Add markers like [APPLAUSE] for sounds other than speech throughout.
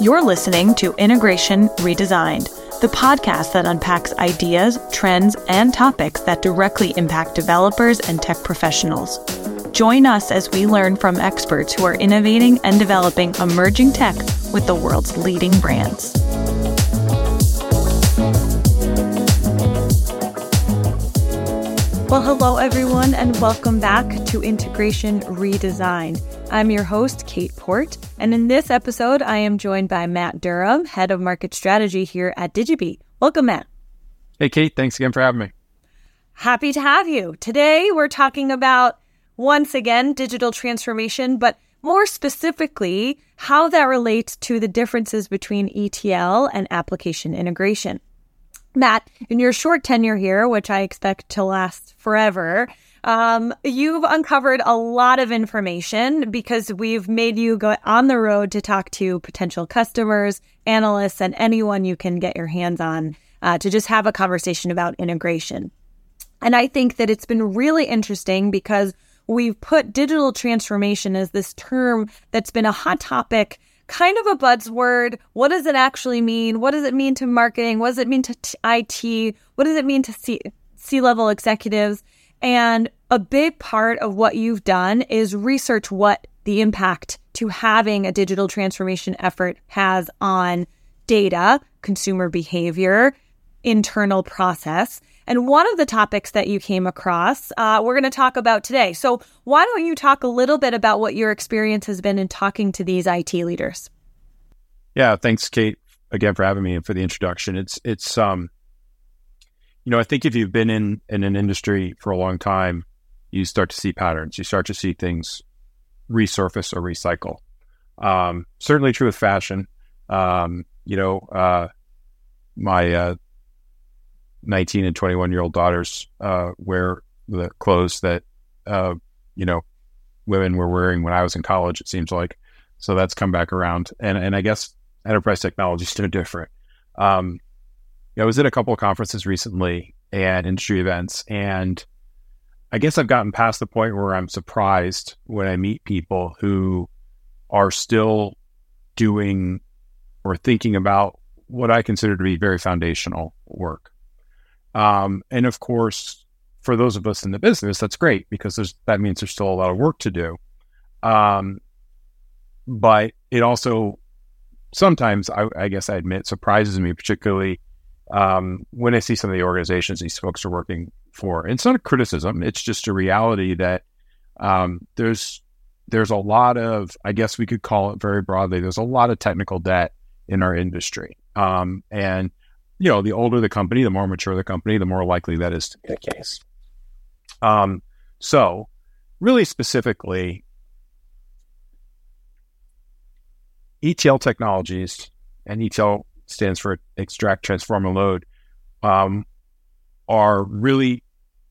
You're listening to Integration Redesigned, the podcast that unpacks ideas, trends, and topics that directly impact developers and tech professionals. Join us as we learn from experts who are innovating and developing emerging tech with the world's leading brands. Well, hello, everyone, and welcome back to Integration Redesign. I'm your host, Cait Porte, and in this episode, I am joined by Matt Durham, Head of Market Strategy here at Digibee. Welcome, Matt. Hey, Cait, thanks again for having me. Happy to have you. Today, we're talking about, once again, digital transformation, but more specifically, how that relates to the differences between ETL and application integration. Matt, in your short tenure here, which I expect to last forever, um, you've uncovered a lot of information because we've made you go on the road to talk to potential customers, analysts, and anyone you can get your hands on uh, to just have a conversation about integration. And I think that it's been really interesting because we've put digital transformation as this term that's been a hot topic kind of a buzzword. What does it actually mean? What does it mean to marketing? What does it mean to IT? What does it mean to C level executives? And a big part of what you've done is research what the impact to having a digital transformation effort has on data, consumer behavior, internal process. And one of the topics that you came across, uh, we're going to talk about today. So, why don't you talk a little bit about what your experience has been in talking to these IT leaders? Yeah, thanks, Cait, again for having me and for the introduction. It's it's um, you know, I think if you've been in in an industry for a long time, you start to see patterns. You start to see things resurface or recycle. Um, certainly true with fashion. Um, you know, uh, my uh, 19 and 21 year old daughters uh, wear the clothes that uh, you know women were wearing when I was in college. It seems like so that's come back around, and and I guess enterprise technology is no different. Um, I was at a couple of conferences recently and industry events, and I guess I've gotten past the point where I'm surprised when I meet people who are still doing or thinking about what I consider to be very foundational work. Um, and of course, for those of us in the business, that's great because that means there's still a lot of work to do. Um, but it also sometimes, I, I, guess I admit, surprises me, particularly um, when I see some of the organizations these folks are working for. It's not a criticism; it's just a reality that um, there's there's a lot of, I guess we could call it very broadly, there's a lot of technical debt in our industry, um, and you know, the older the company, the more mature the company, the more likely that is to be the case. Um, so, really specifically, ETL technologies, and ETL stands for extract, transform, and load, um, are really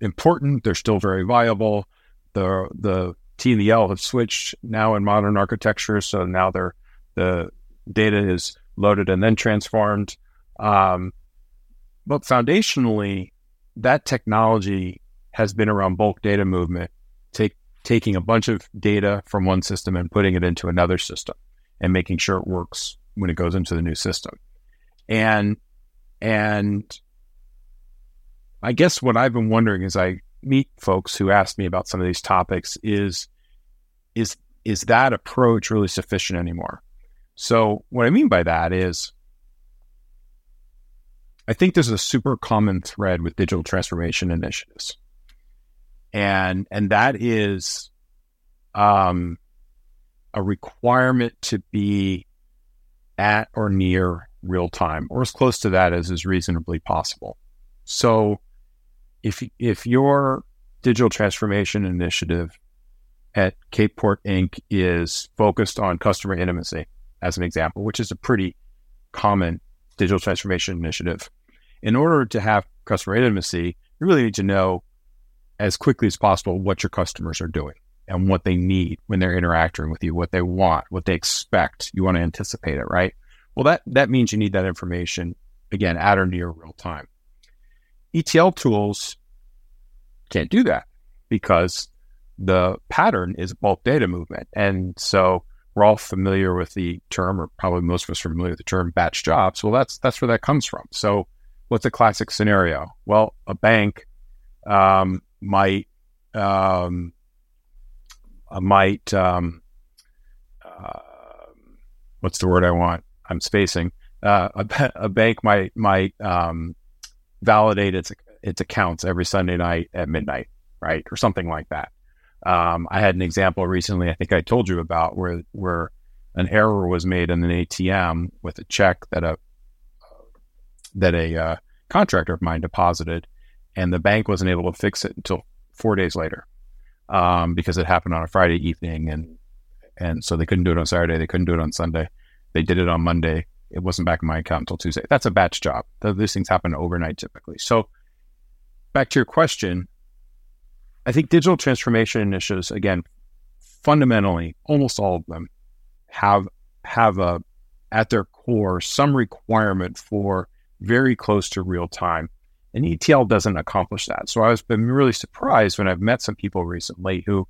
important. They're still very viable. The the T and the L have switched now in modern architecture, so now they're the data is loaded and then transformed. Um, but foundationally, that technology has been around bulk data movement, take, taking a bunch of data from one system and putting it into another system and making sure it works when it goes into the new system. And and I guess what I've been wondering as I meet folks who ask me about some of these topics is is is that approach really sufficient anymore? So what I mean by that is I think there's a super common thread with digital transformation initiatives. And and that is um, a requirement to be at or near real time or as close to that as is reasonably possible. So if if your digital transformation initiative at Cait Porte Inc. is focused on customer intimacy, as an example, which is a pretty common digital transformation initiative. In order to have customer intimacy, you really need to know as quickly as possible what your customers are doing and what they need when they're interacting with you, what they want, what they expect. You want to anticipate it, right? Well, that, that means you need that information again at or near real time. ETL tools can't do that because the pattern is bulk data movement. And so we're all familiar with the term, or probably most of us are familiar with the term batch jobs. Well, that's that's where that comes from. So, what's a classic scenario? Well, a bank um, might um, might um, uh, what's the word I want? I'm spacing. Uh, a, [LAUGHS] a, bank might might um, validate its its accounts every Sunday night at midnight, right, or something like that. Um, I had an example recently. I think I told you about where where an error was made in an ATM with a check that a that a uh, contractor of mine deposited, and the bank wasn't able to fix it until four days later um, because it happened on a Friday evening, and and so they couldn't do it on Saturday. They couldn't do it on Sunday. They did it on Monday. It wasn't back in my account until Tuesday. That's a batch job. These things happen overnight typically. So back to your question, I think digital transformation initiatives, again, fundamentally, almost all of them have have a at their core some requirement for very close to real time. And ETL doesn't accomplish that. So I was been really surprised when I've met some people recently who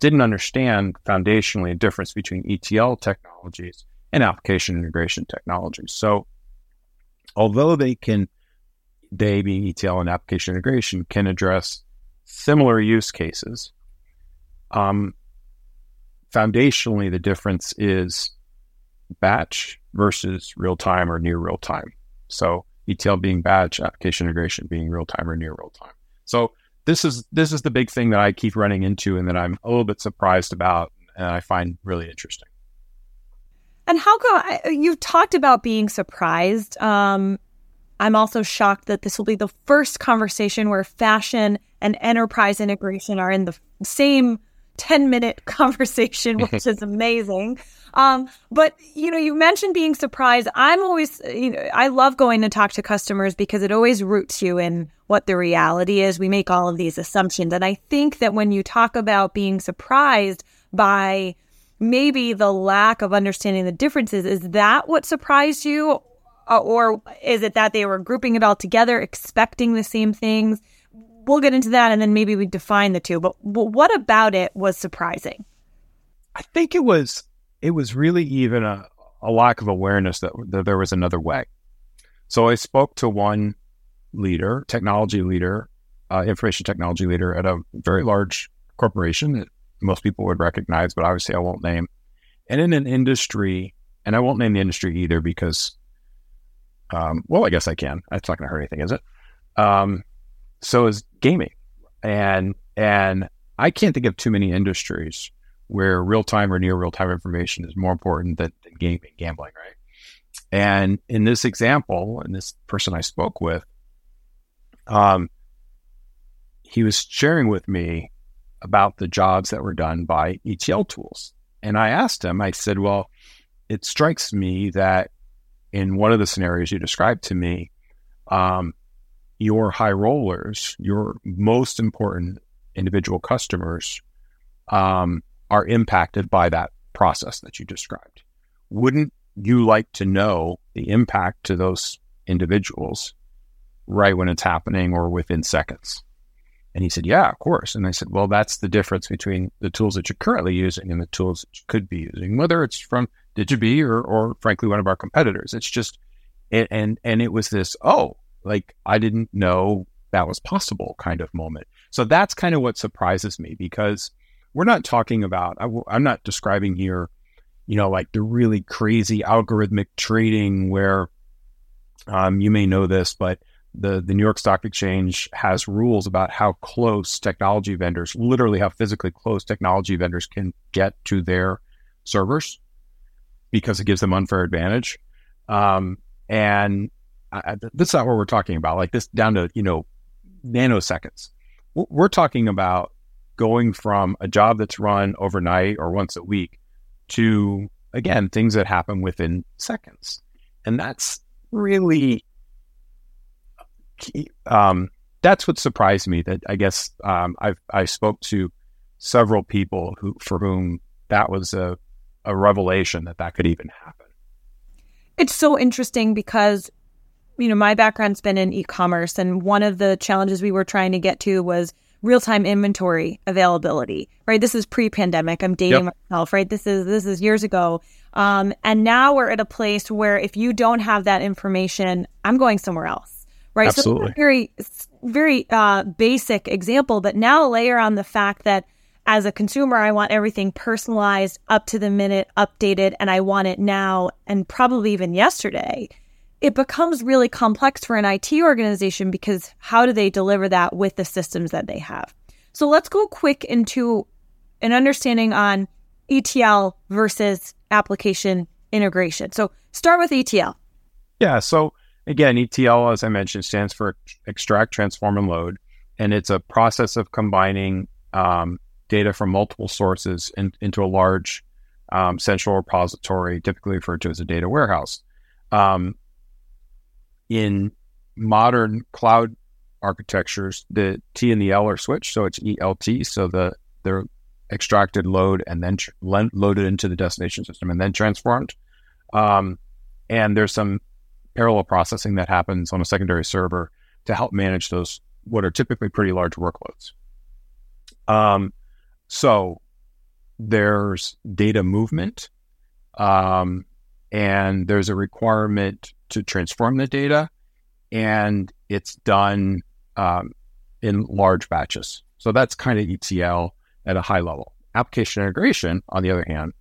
didn't understand foundationally the difference between ETL technologies and application integration technologies. So although they can they being ETL and application integration can address similar use cases. Um, foundationally, the difference is batch versus real time or near real time. So ETL being batch, application integration being real time or near real time. So this is this is the big thing that I keep running into and that I'm a little bit surprised about and I find really interesting. And how come you've talked about being surprised? Um, I'm also shocked that this will be the first conversation where fashion and enterprise integration are in the same 10 minute [LAUGHS] conversation, [LAUGHS] which is amazing. Um, but you know, you mentioned being surprised. I'm always, you know, I love going to talk to customers because it always roots you in what the reality is. We make all of these assumptions. And I think that when you talk about being surprised by maybe the lack of understanding the differences, is that what surprised you? Uh, or is it that they were grouping it all together, expecting the same things? We'll get into that and then maybe we define the two. But what about it was surprising? I think it was it was really even a, a lack of awareness that, that there was another way. So I spoke to one leader, technology leader, uh, information technology leader at a very large corporation most people would recognize, but obviously I won't name. And in an industry, and I won't name the industry either because um, well, I guess I can. It's not going to hurt anything, is it? Um, so is gaming, and and I can't think of too many industries where real time or near real time information is more important than, than gaming, gambling, right? And in this example, and this person I spoke with, um, he was sharing with me about the jobs that were done by ETL tools. And I asked him, I said, well, it strikes me that in one of the scenarios you described to me, um, your high rollers, your most important individual customers, um, are impacted by that process that you described. Wouldn't you like to know the impact to those individuals right when it's happening or within seconds? And he said, Yeah, of course. And I said, Well, that's the difference between the tools that you're currently using and the tools that you could be using, whether it's from Digibee or, or frankly, one of our competitors. It's just, and, and, and it was this, oh, like I didn't know that was possible kind of moment. So that's kind of what surprises me because we're not talking about, I, I'm not describing here, you know, like the really crazy algorithmic trading where um, you may know this, but the, the New York Stock Exchange has rules about how close technology vendors, literally how physically close technology vendors can get to their servers because it gives them unfair advantage. Um, and I, that's not what we're talking about. Like this down to you know nanoseconds. We're talking about going from a job that's run overnight or once a week to again things that happen within seconds, and that's really um, that's what surprised me. That I guess um, I've I spoke to several people who for whom that was a a revelation that that could even happen. It's so interesting because, you know, my background's been in e commerce, and one of the challenges we were trying to get to was real time inventory availability, right? This is pre pandemic. I'm dating yep. myself, right? This is this is years ago. Um, and now we're at a place where if you don't have that information, I'm going somewhere else, right? Absolutely. So very very uh, basic example, but now layer on the fact that as a consumer, I want everything personalized, up to the minute, updated, and I want it now and probably even yesterday. It becomes really complex for an IT organization because how do they deliver that with the systems that they have? So let's go quick into an understanding on ETL versus application integration. So start with ETL. Yeah. So again, ETL, as I mentioned, stands for extract, transform, and load. And it's a process of combining um, data from multiple sources in, into a large um, central repository, typically referred to as a data warehouse. Um, in modern cloud architectures, the T and the L are switched, so it's ELT. So the they're extracted, load, and then tr- loaded into the destination system, and then transformed. Um, and there's some parallel processing that happens on a secondary server to help manage those what are typically pretty large workloads. Um, so there's data movement, um, and there's a requirement to transform the data, and it's done um, in large batches. So that's kind of ETL at a high level. Application integration, on the other hand,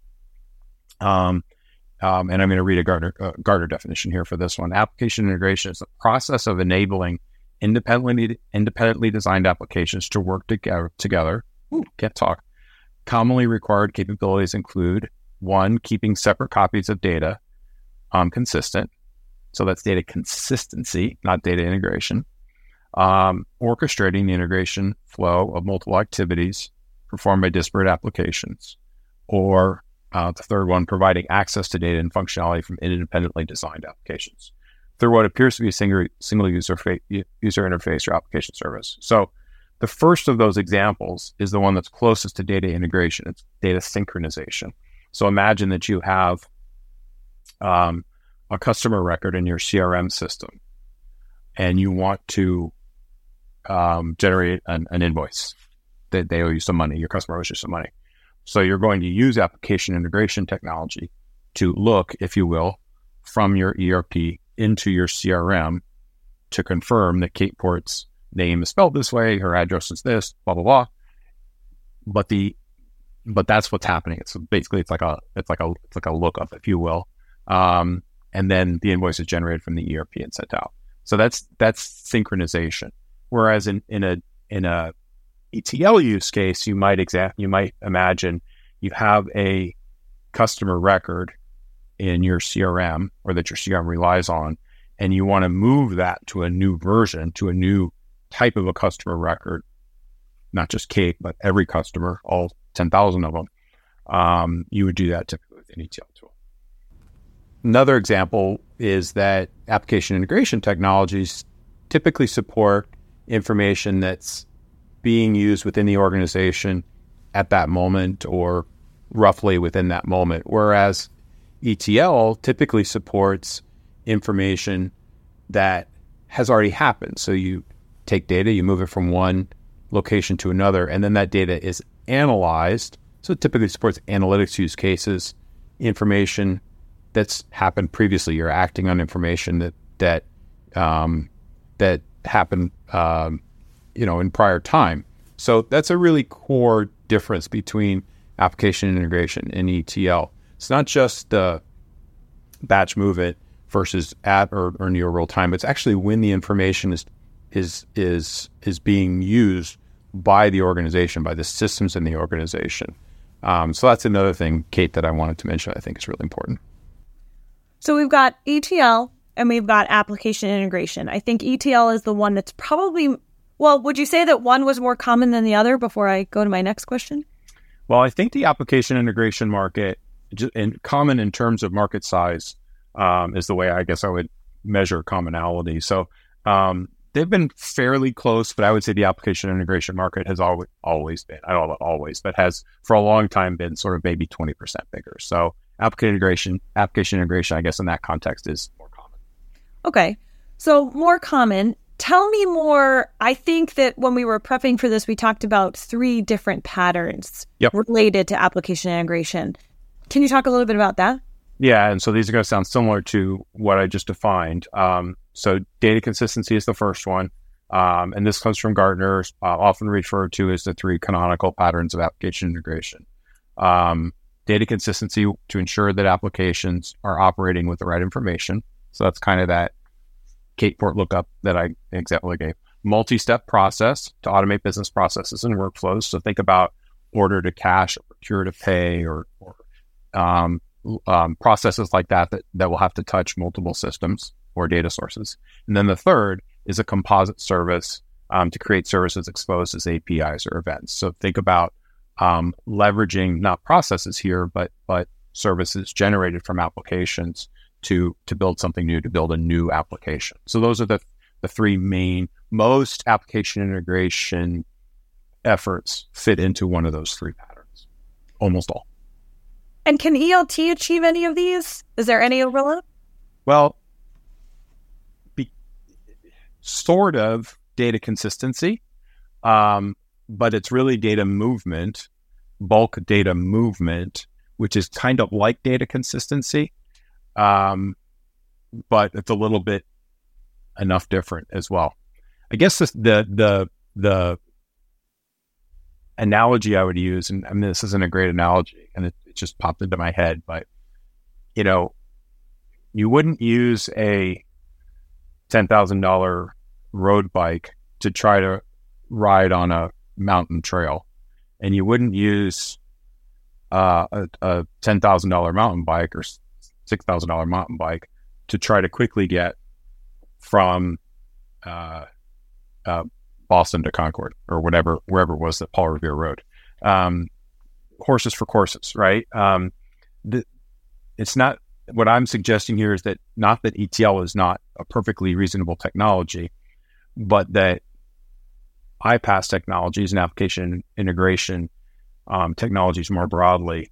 um, um, and I'm going to read a Gartner, uh, Gartner definition here for this one. Application integration is the process of enabling independently independently designed applications to work together. together. Ooh, can't talk. Commonly required capabilities include one, keeping separate copies of data um, consistent. So that's data consistency, not data integration. Um, orchestrating the integration flow of multiple activities performed by disparate applications, or uh, the third one, providing access to data and functionality from independently designed applications. Third one appears to be a single, single user, fa- user interface or application service. So the first of those examples is the one that's closest to data integration. It's data synchronization. So imagine that you have um, a customer record in your CRM system and you want to um, generate an, an invoice they owe you some money, your customer owes you some money. So you're going to use application integration technology to look, if you will, from your ERP into your CRM to confirm that Cait Porte's name is spelled this way, her address is this, blah blah blah. But the but that's what's happening. It's basically it's like a it's like a it's like a lookup, if you will. Um, and then the invoice is generated from the ERP and sent out. So that's that's synchronization. Whereas in, in a in a ETL use case, you might exa- you might imagine you have a customer record in your CRM or that your CRM relies on, and you want to move that to a new version, to a new type of a customer record, not just Cait, but every customer, all 10,000 of them, um, you would do that typically with an ETL tool. Another example is that application integration technologies typically support information that's being used within the organization at that moment or roughly within that moment. Whereas ETL typically supports information that has already happened. So you take data, you move it from one location to another, and then that data is analyzed. So it typically supports analytics use cases, information that's happened previously. You're acting on information that that um, that happened um, you know, in prior time. So that's a really core difference between application integration and ETL. It's not just the batch move it versus at or, or near real time. It's actually when the information is is is is being used by the organization, by the systems in the organization. Um, so that's another thing, Cait, that I wanted to mention. I think is really important. So we've got ETL and we've got application integration. I think ETL is the one that's probably well, would you say that one was more common than the other before I go to my next question? Well, I think the application integration market, in common in terms of market size, um, is the way I guess I would measure commonality. So um, they've been fairly close, but I would say the application integration market has always always been, I don't know always, but has for a long time been sort of maybe twenty percent bigger. So application integration, application integration, I guess in that context is more common. Okay, so more common Tell me more. I think that when we were prepping for this, we talked about three different patterns Yep. related to application integration. Can you talk a little bit about that? Yeah, and so these are going to sound similar to what I just defined. Um, so data consistency is the first one, um, and this comes from Gartner, uh, often referred to as the three canonical patterns of application integration. Um, data consistency to ensure that applications are operating with the right information. So that's kind of that Cait Porte lookup that I example I gave. Multi-step process to automate business processes and workflows. So think about order to cash, or procure to pay, or, or um, um, processes like that, that that will have to touch multiple systems or data sources. And then the third is a composite service um, to create services exposed as APIs or events. So think about um, leveraging not processes here, but but services generated from applications to to build something new, to build a new application. So those are the the three main most application integration efforts fit into one of those three patterns. Almost all. And can ELT achieve any of these? Is there any overlap? Well, be, sort of data consistency, um, but it's really data movement, bulk data movement, which is kind of like data consistency, um, but it's a little bit enough different as well. I guess this, the the the analogy I would use, and I mean this isn't a great analogy, and it, it just popped into my head, but you know, you wouldn't use a ten thousand dollar road bike to try to ride on a mountain trail, and you wouldn't use uh, a, a ten thousand dollar mountain bike or six thousand dollar mountain bike to try to quickly get from uh, uh, Boston to Concord or whatever wherever it was that Paul Revere rode. Um, horses for courses, right? Um, the, it's not what I'm suggesting here is that not that ETL is not a perfectly reasonable technology, but that iPaaS technologies and application integration um, technologies more broadly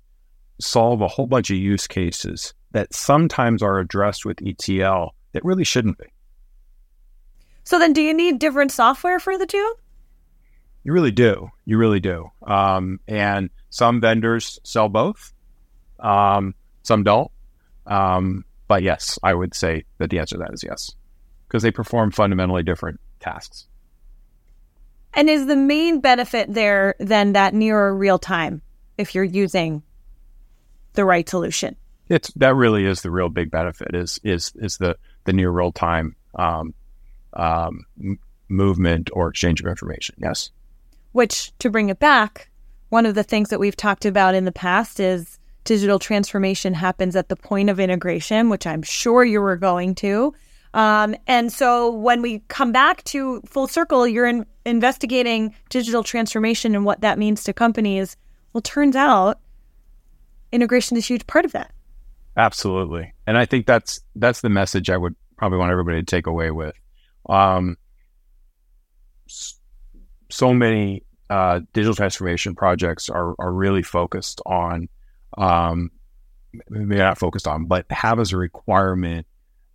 solve a whole bunch of use cases that sometimes are addressed with ETL that really shouldn't be. So then, do you need different software for the two? You really do. You really do. Um, and some vendors sell both. Um, some don't. Um, but yes, I would say that the answer to that is yes, because they perform fundamentally different tasks. And is the main benefit there then that nearer real time if you're using the right solution? It's that really is the real big benefit is is is the the near real time um, um, movement or exchange of information. Yes. Which, to bring it back, one of the things that we've talked about in the past is digital transformation happens at the point of integration, which I'm sure you were going to. Um, and so when we come back to full circle, you're in, investigating digital transformation and what that means to companies. Well, turns out integration is a huge part of that. Absolutely, and I think that's that's the message I would probably want everybody to take away with. Um, so many uh, digital transformation projects are are really focused on, um, maybe not focused on, but have as a requirement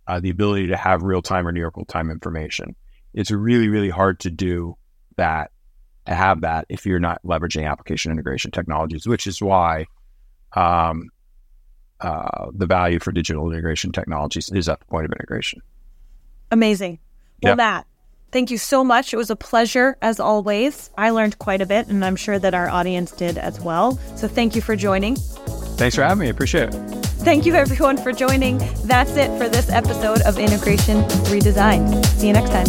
uh, the ability to have real time or near real time information. It's really really hard to do that to have that if you're not leveraging application integration technologies, which is why um, uh, the value for digital integration technologies is at the point of integration. Amazing. Well, Yep. Matt, thank you so much. It was a pleasure as always. I learned quite a bit, and I'm sure that our audience did as well. So thank you for joining. Thanks for having me. Appreciate it. Thank you, everyone, for joining. That's it for this episode of Integration Redesigned. See you next time.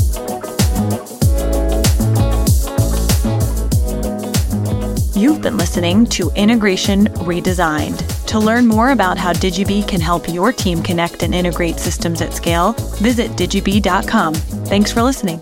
You've been listening to Integration Redesigned. To learn more about how Digibee can help your team connect and integrate systems at scale, visit digibee.com. Thanks for listening.